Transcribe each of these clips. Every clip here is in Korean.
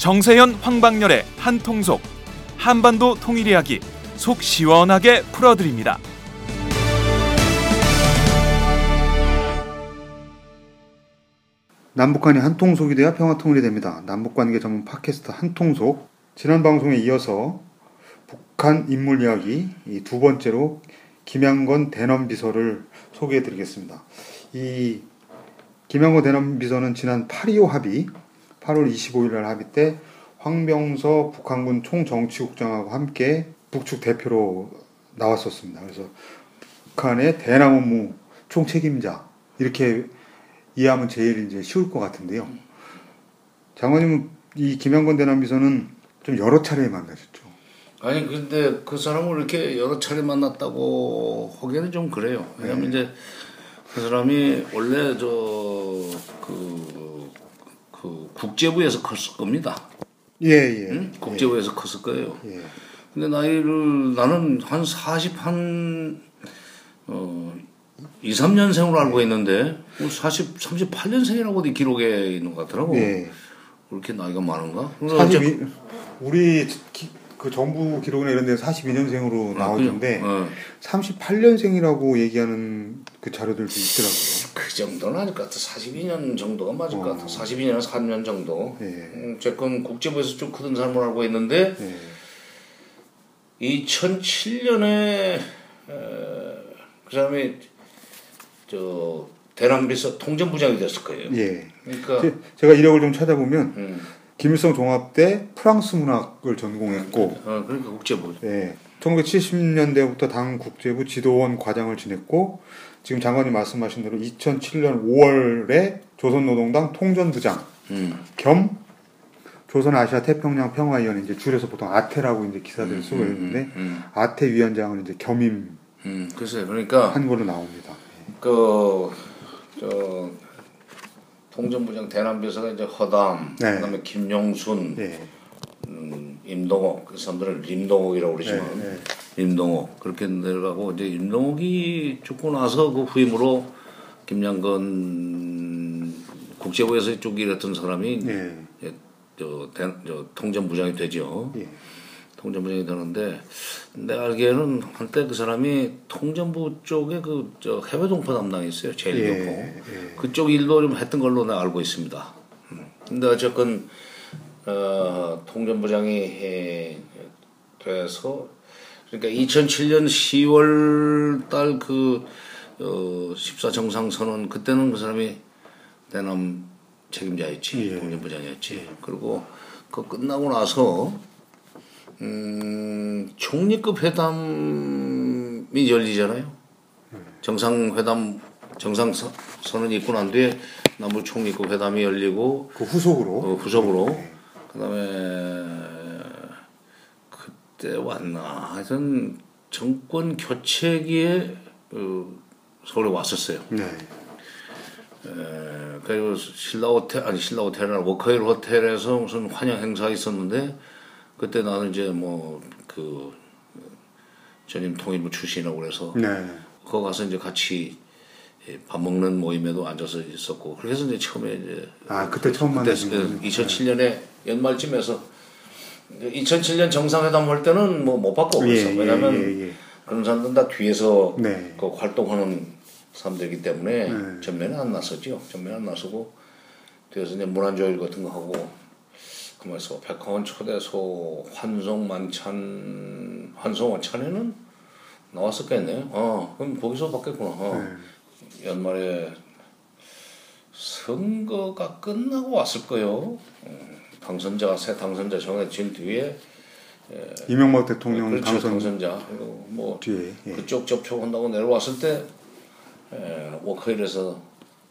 정세현 황방열의 한통속 한반도 통일 이야기 속 시원하게 풀어드립니다. 남북한이 한통속이 돼야 평화통일이 됩니다. 남북관계 전문 팟캐스트 한통속 지난 방송에 이어서 북한 인물 이야기 이두 번째로 김양건 대남 비서를 소개해 드리겠습니다. 이 김양건 대남 비서는 지난 8.25 합의 8월 25일 날 합의 때 황병서 북한군 총정치국장하고 함께 북측 대표로 나왔었습니다. 그래서 북한의 대남 업무 총책임자 이렇게 이해하면 제일 이제 쉬울 것 같은데요. 장관님은 이 김양건 대남 비서는 좀 여러 차례 만나셨죠. 아니 근데 그 사람을 이렇게 여러 차례 만났다고 하기에는 좀 그래요. 왜냐면 이제 그 사람이 원래 저그 그 국제부에서 컸을 겁니다. 예, 예. 응? 국제부에서 컸을 거예요. 예. 근데 나이를 나는 한 40 한 어 2, 3년생으로 알고 있는데 40 38년생이라고 어디 기록에 있는 것 같더라고. 예. 그렇게 나이가 많은가? 그래서 42, 우리 기- 그 정부 기록이나 이런 데 42년생으로 아, 나오던데 그냥, 어. 38년생이라고 얘기하는 그 자료들도 있더라고요. 그 정도는 아닐 것 같아. 42년 정도가 맞을 것 같아. 42년에서 3년 정도. 예. 음, 어쨌건 국제부에서 좀 크던 사람을 알고 있는데 예. 2007년에 그 사람이 저 대남비서 통전부장이 됐을 거예요. 예. 그러니까 제- 제가 이력을 좀 찾아보면 음, 김일성 종합대 프랑스 문학을 전공했고 어, 그러니까 국제부. 예. 1970년대부터 당 국제부 지도원 과장을 지냈고 지금 장관님 말씀하신 대로 2007년 5월에 조선노동당 통전부장 음, 겸 조선 아시아 태평양 평화위원회 이제 줄여서 보통 아태라고 이제 기사들 쓰고 있는데 음, 아태 위원장을 이제 겸임한 음, 글쎄 그러니까 걸로 나옵니다. 그 저 통전부장 대남비서가 이제 허담, 네. 그다음에 김용순, 예. 음, 임동옥 그 사람들은 림동옥이라고 그러지만 네, 임동옥 그렇게 내려가고 이제 임동옥이 죽고 나서 그 후임으로 김양건 국제부에서 쭉 일했던 사람이 예. 예, 저, 대, 저 통전부장이 되죠. 예. 통전부장이 되는데 내가 알기에는 한때 그 사람이 통전부 쪽에 그 저 해외 동포 담당이 있어요. 제일 예, 동포. 예. 그쪽 일도 좀 했던 걸로 내가 알고 있습니다. 음. 근데 어쨌건 어, 통전부장이 에, 돼서 그러니까 2007년 10월 달그 어, 14 정상선언 그때는 그 사람이 대남 책임자였지 예. 통전부장이었지. 그리고 그 끝나고 나서 음, 총리급 회담이 열리잖아요. 정상회담 정상 선언이 있고 난 뒤에 남북 총리급 회담이 열리고 그 후속으로 어, 후속으로 그다음에 그때 왔나 하여튼 정권 교체기에 그 서울에 왔었어요. 네. 에, 그리고 신라 호텔 아니 신라 호텔 아니라 워커힐 호텔에서 무슨 환영 행사 있었는데 그때 나는 이제 뭐 그 전임 통일부 출신이라고 그래서 네. 거기 가서 이제 같이 예, 밥 먹는 모임에도 앉아서 있었고 그래서 이제 처음에 이제 아 그때 처음 거군요. 2007년에 연말쯤에서 2007년 정상회담 할 때는 뭐 못 받고 예, 그랬어 예, 왜냐면 예, 예. 그런 사람들은 다 뒤에서 네. 그 활동하는 사람들이기 때문에 네. 전면에 안 나섰죠. 전면에 안 나서고 뒤에서 이제 문안조일 같은 거 하고 그러면서 백화원 초대소 환송 만찬 환송 원찬에는 나왔었겠네요. 어 그럼 거기서 받겠구나. 어. 네. 연말에 선거가 끝나고 왔을 거요. 어, 당선자가 새 당선자 정해진 뒤에 이명박 대통령 그렇죠, 당선 당선자 그리고 뭐 뒤에 예. 그쪽 접촉한다고 내려왔을 때 에, 워커힐에서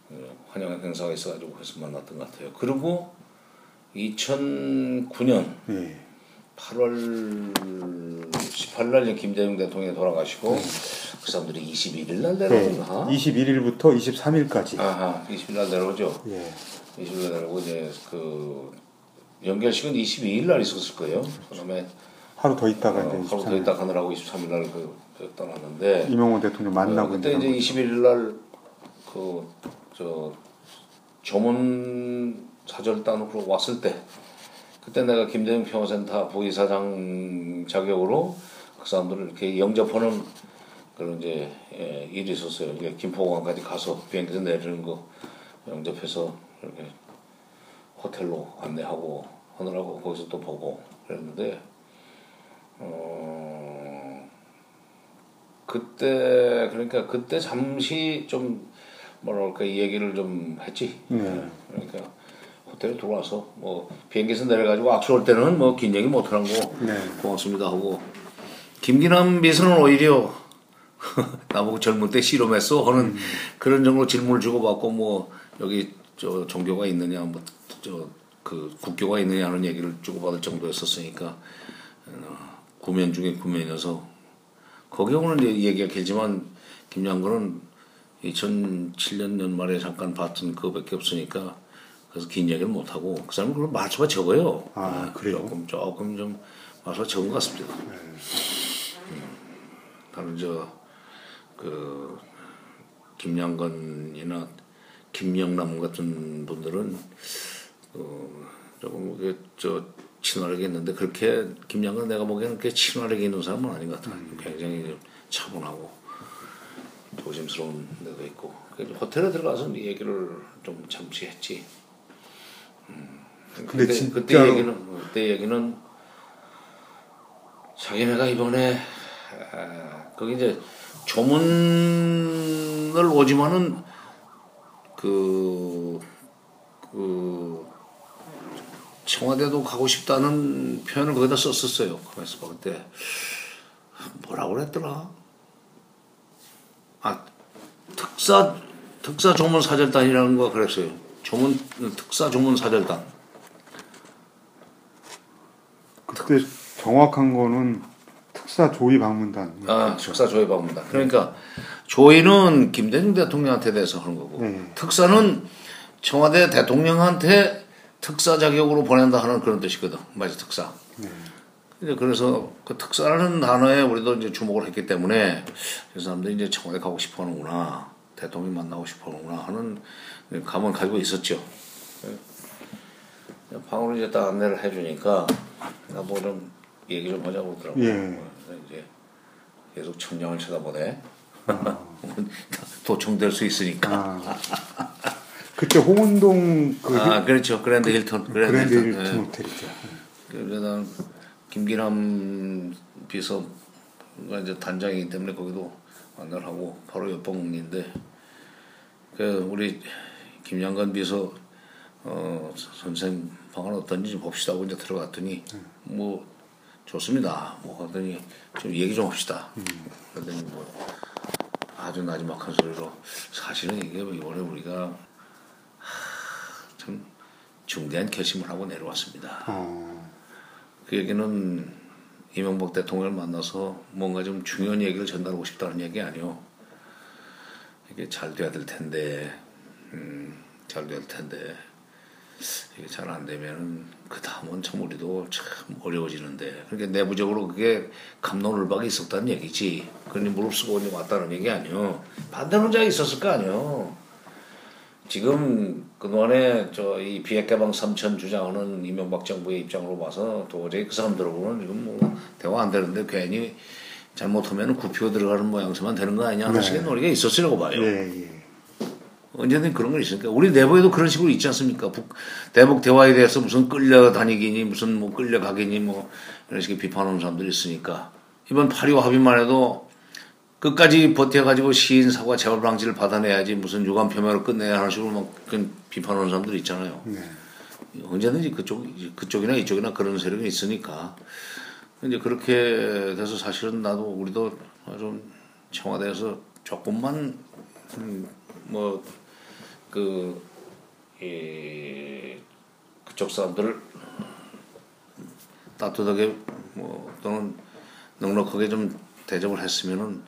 어, 환영 행사가 있어가지고 그래서 만났던 것 같아요. 그리고 2009년 예. 8월 18일 김대중 대통령이 돌아가시고 그 사람들이 21일 날 내려오나? 21일부터 23일까지. 아하, 20일 날 내려오죠. 예. 20일 날 내려오고 이제 그 연결식은 22일 날 있었을 거예요. 그다음에 하루 더 있다가 어, 이제 하루 더 23일. 있다 가느라고 23일 날 그, 그 떠났는데 이명호 대통령 만나고 어, 그때 이제 21일 날 그 저 조문 사절단으로 왔을 때 그때 내가 김대중 평화센터 부이사장 자격으로 그 사람들을 이렇게 영접하는 그런 이제 예, 일이 있었어요. 이게 김포공항까지 가서 비행기에서 내리는 거 영접해서 이렇게 호텔로 안내하고 하느라고 거기서 또 보고 그랬는데 어 그때 그러니까 그때 잠시 좀 뭐랄까 이 얘기를 좀 했지. 네. 그러니까 호텔에 들어와서 뭐 비행기에서 내려가지고 악수할 때는 뭐 긴 얘기 못하는 거. 네. 고맙습니다 하고. 김기남 비서는 오히려 나보고 젊을 때 실험했어 하는 그런 정도 질문을 주고받고 뭐 여기 저 종교가 있느냐 뭐 저 그 국교가 있느냐 하는 얘기를 주고받을 정도였었으니까 어, 구면 중에 구면이어서. 거기 오는 얘기가 길지만 김양근은 2007년 연말에 잠깐 봤던 그거밖에 없으니까 그래서 긴 얘기를 못 하고 그 사람은 그런 말수가 적어요. 아, 그래요? 조금 조금 좀 말수가 적은 것 같습니다. 네. 음. 다른 저그 김양건이나 김영남 같은 분들은 어, 조금 그게 저 친화력이 있는데 그렇게 김양건 내가 보기에는 그렇게 친화력이 있는 사람은 아닌 것 같아. 요 굉장히 좀 차분하고 조심스러운 데도 있고 호텔에 들어가서 이 얘기를 좀 잠시 했지. 음. 근데 그때, 진짜로- 그때 얘기는 그때 얘기는 자기네가 이번에 아, 거기 이제 조문을 오지만은 그, 그, 청와대도 가고 싶다는 표현을 거기다 썼었어요. 그래서 그때 뭐라고 그랬더라? 아, 특사, 특사 조문 사절단이라는 거 그랬어요. 조문, 특사 조문 사절단. 그때 정확한 거는 특사 조의 방문단. 아, 특사 조회 방문단. 그러니까 조의는 김대중 대통령한테 대해서 하는 거고 네. 특사는 청와대 대통령한테 특사 자격으로 보낸다 하는 그런 뜻이거든. 맞아, 특사. 이제 그래서 그 특사라는 단어에 우리도 이제 주목을 했기 때문에 그 사람들이 이제 청와대 가고 싶어 하는구나. 대통령 만나고 싶어 하는구나 하는 감을 가지고 있었죠. 방으로 이제 딱 안내를 해주니까 나뭐 좀 얘기 좀 하자고 그러더라고요. 예. 이제 계속 천장을 쳐다보네. 도청될 수 있으니까. 아. 그때 홍은동 그 아, 그렇죠. 그랜드 힐튼. 그랜드, 그랜드 힐튼. 힐튼 예. 호텔이죠. 그래서 난 김기남 비서가 이제 단장이기 때문에 거기도 만나를 하고 바로 옆방인데 그 우리 김양관 비서 어 선생 방은 어떤지 좀 봅시다 하고 이제 들어갔더니 뭐 좋습니다 뭐 하더니 좀 얘기 좀 합시다 그러더니 뭐 아주 나지막한 소리로 사실은 이게 이번에 우리가 하, 참 중대한 결심을 하고 내려왔습니다. 어. 그 얘기는 이명박 대통령을 만나서 뭔가 좀 중요한 얘기를 전달하고 싶다는 얘기 아니요. 이게 잘 돼야 될 텐데, 음, 잘 돼야 될 텐데, 이게 잘 안 되면은 그 다음은 참 우리도 참 어려워지는데, 그러니까 내부적으로 그게 감론을박이 있었다는 얘기지. 그러니 무릅쓰고 이제 왔다는 얘기 아니요. 반대론자가 있었을 거 아니요. 지금 그동안에 저 이 비핵개방 삼천 주장하는 이명박 정부의 입장으로 봐서 도저히 그 사람들하고는 지금 뭐 대화 안 되는데 괜히 잘못하면 굽히고 들어가는 모양새만 되는 거 아니냐 하는 네. 식의 논의가 있었으라고 봐요. 예, 예. 언제든 그런 건 있으니까 우리 내부에도 그런 식으로 있지 않습니까? 북, 대북 대화에 대해서 무슨 끌려다니기니 무슨 뭐 끌려가기니 뭐 이런 식의 비판하는 사람들이 있으니까 이번 8.25 합의만 해도 끝까지 버텨가지고 시인 사과 재발 방지를 받아내야지 무슨 유감 표명을 끝내야 하는 식으로 막 비판하는 사람들이 있잖아요. 네. 언제든지 그쪽 그쪽이나 이쪽이나 그런 세력이 있으니까 이제 그렇게 돼서 사실은 나도 우리도 좀 청와대에서 조금만 음, 뭐그 그쪽 사람들을 따뜻하게 뭐 또는 넉넉하게 좀 대접을 했으면은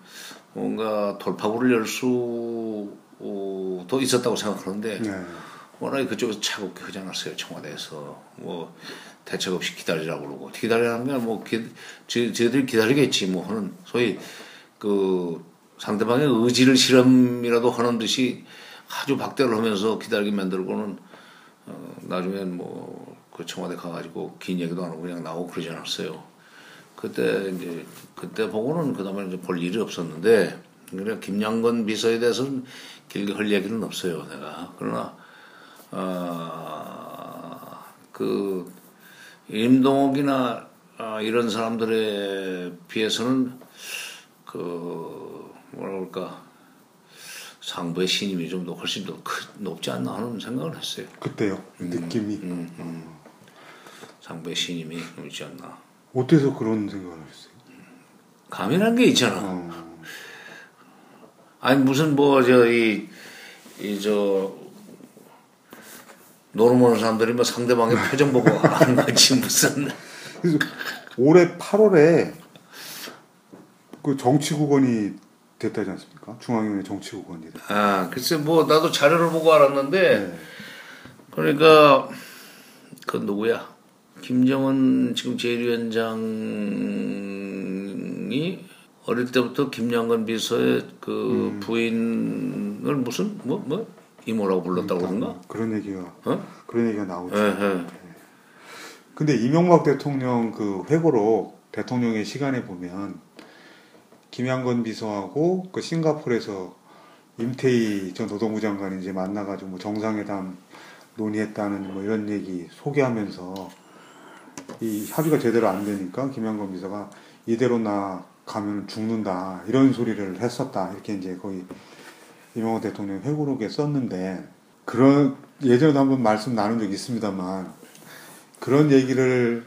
뭔가 돌파구를 열 수도 있었다고 생각하는데 네. 워낙에 그쪽에서 차갑게 않았어요 청와대에서. 뭐 대책 없이 기다리라고 그러고. 기다리라는 게뭐 저희들이 기다리겠지 뭐 하는. 소위 그 상대방의 의지를 실험이라도 하는 듯이 아주 박대를 하면서 기다리게 만들고는 어, 나중엔 뭐 그 청와대 가가지고 긴 얘기도 안 하고 그냥 나오고 그러지 않았어요. 그때 이제 그때 보고는 그다음에 이제 볼 일이 없었는데 그래 김양건 비서에 대해서는 길게 할 얘기는 없어요 내가. 그러나 아그 임동욱이나 아, 이런 사람들에 비해서는 그 뭐라 그럴까 상부의 신임이 좀 더 훨씬 더 크, 높지 않나 하는 생각을 했어요. 그때요 느낌이 상부의 신임이 좀 있지 않나. 어때서 그런 생각을 했어요? 감이라는 게 있잖아. 어, 아니 무슨 뭐 저 이 이저 노름 오는 사람들이 뭐 상대방의 표정 보고 하는 거지 무슨 그래서 올해 8월에 그 정치국원이 됐다지 않습니까? 중앙위원회 정치국원이 됐. 아 글쎄 뭐 나도 자료를 보고 알았는데 네. 그러니까 그 누구야 김정은 지금 제1위원장이 어릴 때부터 김양건 비서의 그 부인을 무슨 뭐뭐 이모라고 불렀다고 그러던가 그런 얘기가 어? 그런 얘기가 나오죠. 예, 예. 근데 이명박 대통령 그 회고록 대통령의 시간에 보면 김양건 비서하고 그 싱가포르에서 임태희 전 노동부 장관이 이제 만나가지고 뭐 정상회담 논의했다는 뭐 이런 얘기 소개하면서 이 합의가 제대로 안 되니까 김양건 비서가 이대로 나 가면 죽는다 이런 소리를 했었다 이렇게 이제 거의 이명박 대통령 회고록에 썼는데 그런 예전에도 한번 말씀 나눈 적 있습니다만 그런 얘기를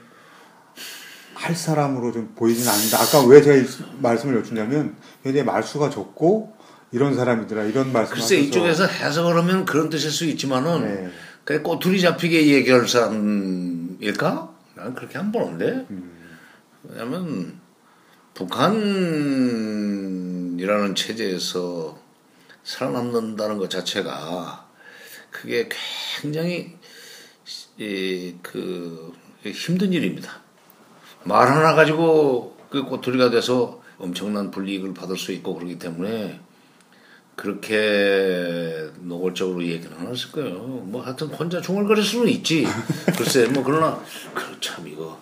할 사람으로 좀 보이지는 않는다. 아까 왜 제가 이 말씀을 여쭈냐면 굉장히 말수가 적고 이런 사람이더라 이런 말씀 글쎄 이쪽에서 해석을 하면 그런 뜻일 수 있지만은 네. 그 꼬투리 잡히게 얘기할 사람일까? 나는 그렇게 안 보는데. 왜냐면 북한이라는 체제에서 살아남는다는 것 자체가 그게 굉장히 이, 그 힘든 일입니다. 말 하나 가지고 그 꼬투리가 돼서 엄청난 불이익을 받을 수 있고 그러기 때문에 그렇게 노골적으로 얘기는 안 했을 거예요. 뭐 하여튼 혼자 중얼거릴 수는 있지. 글쎄 뭐 그러나 그참 이거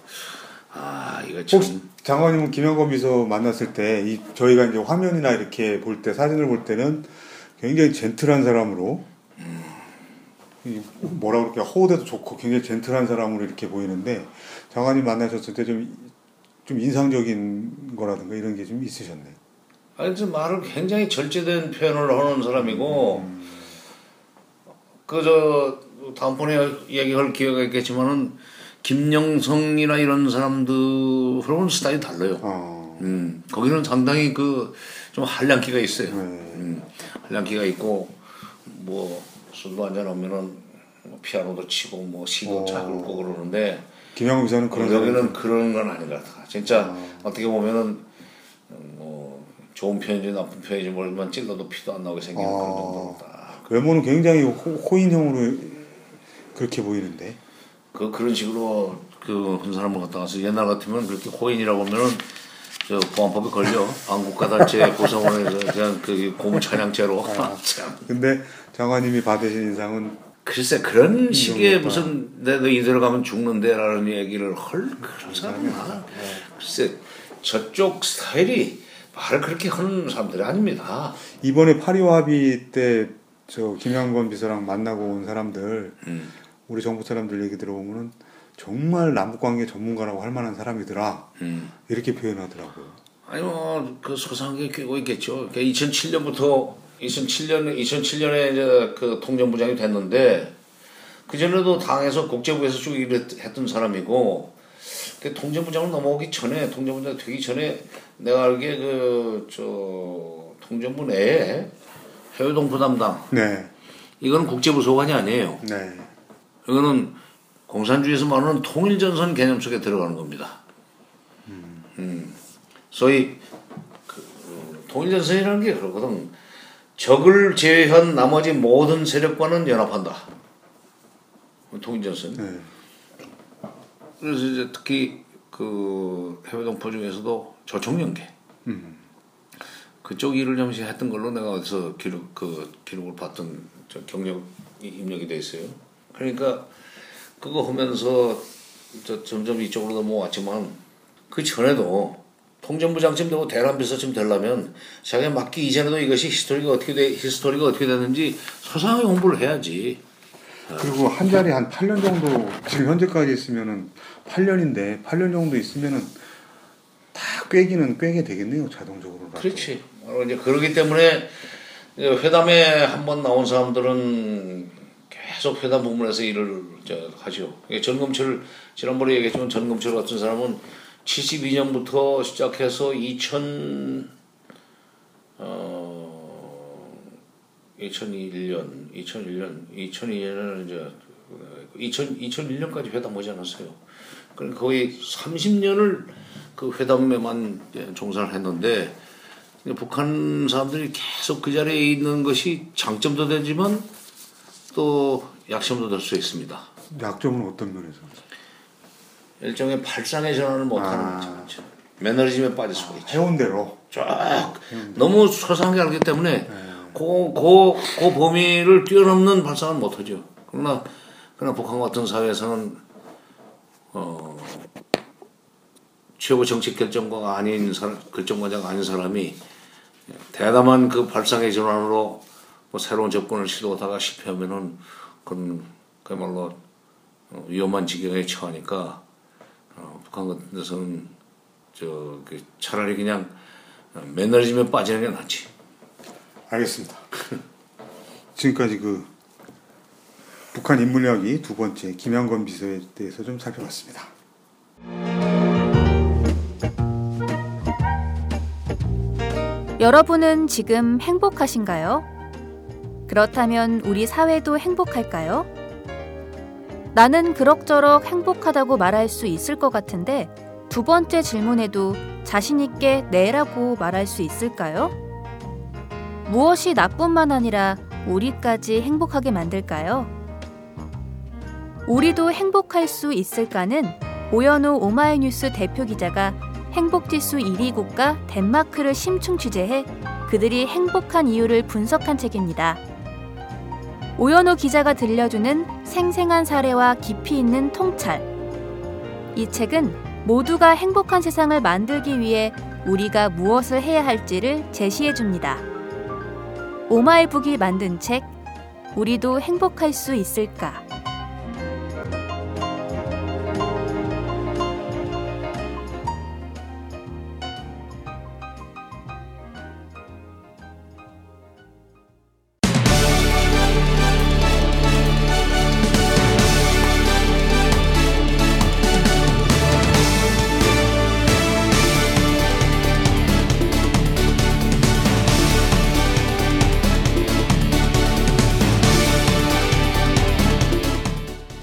아 이거 참 혹시 장관님은 김영건 비서 만났을 때 이 저희가 이제 화면이나 이렇게 볼 때 사진을 볼 때는 굉장히 젠틀한 사람으로 이 뭐라 그럴까 호흡도 좋고 굉장히 젠틀한 사람으로 이렇게 보이는데 장관님 만나셨을 때 좀 좀 인상적인 거라든가 이런 게 좀 있으셨네. 아니 좀 말을 굉장히 절제된 표현을 하는 사람이고 그저 다음번에 얘기할 기회가 있겠지만은 김영성이나 이런 사람들하고는 스타일이 달라요. 어, 음 거기는 상당히 그 좀 한량기가 있어요. 네. 음, 한량기가 있고 뭐 술도 한잔 하면은 뭐 피아노도 치고 뭐 시도 어. 잘 읽고 그러는데 김영건 비서는 그런. 여기는 그런 건 아닌 것 같아. 진짜 어떻게 보면은 뭐 좋은 편인지 나쁜 편인지 모르지만 찔러도 피도 안 나오게 생기는 그런 아. 정도다. 외모는 굉장히 호, 호인형으로 그렇게 보이는데. 그 그런 식으로 그 한 사람을 갖다 가서 옛날 같으면 그렇게 호인이라고 하면은 저 보안법에 걸려 한국가단체 고성원에서 그냥 그 고무 찬양죄로 참. 근데 장관님이 받으신 인상은 글쎄 그런 식의. 무슨 내가 이대로 가면 죽는데라는 얘기를 할 그런 사람은 나 글쎄 저쪽 스타일이 말을 그렇게 하는 사람들이 아닙니다. 이번에 파리와 합의 때 저 김양건 비서랑 만나고 온 사람들 음. 우리 정부 사람들 얘기 들어보면은 정말 남북관계 전문가라고 할 만한 사람이더라 음. 이렇게 표현하더라고요. 아니 뭐그 소상하게 끼고 있겠죠. 2007년부터 2007년 2007년에 이제 그 통전부장이 됐는데 그 전에도 당에서 국제부에서 쭉 일했던 사람이고 그 통전부장을 넘어오기 전에 통전부장 되기 전에 내가 알기에 그 저 통전부 내에 해외동부 담당 네, 이거는 국제부 소관이 아니에요. 네, 이거는 공산주의에서 말하는 통일전선 개념 속에 들어가는 겁니다. 음. 소위 그 통일전선이라는 게 그러거든. 적을 제외한 나머지 모든 세력과는 연합한다. 통일전선. 네. 그래서 이제 특히 그 해외 동포 중에서도 조총연계 음. 그쪽 일을 잠시 했던 걸로 내가 어디서 기록 그 기록을 봤던 저 경력 이 입력이 돼 있어요. 그러니까 그거 하면서 저 점점 이쪽으로 넘어왔지만 그 전에도 통전부장쯤 되고 대란 비서쯤 되려면 자기가 맡기 이전에도 이것이 히스토리가 어떻게 돼 히스토리가 어떻게 됐는지 소상하게 공부를 해야지. 그리고 한 자리에 한 8년 정도 지금 현재까지 있으면은 8년인데 8년 정도 있으면은 다 꿰기는 꿰게 되겠네요 자동적으로. 그렇지. 이제 그러기 때문에 회담에 한 번 나온 사람들은 계속 회담 부문에서 일을 저 하죠. 전금철 지난번에 얘기했지만 전금철 같은 사람은 72년부터 시작해서 2000 어, 2001년, 2001년, 2002년은 이제 2000, 2001년까지 회담하지 않았어요. 그러니까 거의 30년을 그 회담에만 종사를 했는데 북한 사람들이 계속 그 자리에 있는 것이 장점도 되지만 또 약점도 될 수 있습니다. 약점은 어떤 면에서? 일종의 발상의 전환을 못하는 아. 거죠. 매너리즘에 빠질 수가 있죠. 해온 대로. 쫙 너무 소상하게 알기 때문에 그, 그, 그 범위를 뛰어넘는 발상은 못하죠. 그러나 그러나 북한 같은 사회에서는 어, 최고 정책 결정가가 아닌 사람, 결정과자가 아닌 사람이 대담한 그 발상의 전환으로 뭐 새로운 접근을 시도하다가 실패하면은 그건 그야말로 어, 위험한 지경에 처하니까 어, 북한 같은 데서는 저그 차라리 그냥 매너리즘에 빠지는 게 낫지. 알겠습니다. 지금까지 그 북한 인물 이야기 두 번째 김양건 비서에 대해서 좀 살펴봤습니다. 여러분은 지금 행복하신가요? 그렇다면 우리 사회도 행복할까요? 나는 그럭저럭 행복하다고 말할 수 있을 것 같은데 두 번째 질문에도 자신있게 네라고 말할 수 있을까요? 무엇이 나뿐만 아니라 우리까지 행복하게 만들까요? 우리도 행복할 수 있을까는 오연우 오마이뉴스 대표 기자가 행복지수 1위 국가 덴마크를 심층 취재해 그들이 행복한 이유를 분석한 책입니다. 오연호 기자가 들려주는 생생한 사례와 깊이 있는 통찰. 이 책은 모두가 행복한 세상을 만들기 위해 우리가 무엇을 해야 할지를 제시해 줍니다. 오마이북이 만든 책, 우리도 행복할 수 있을까?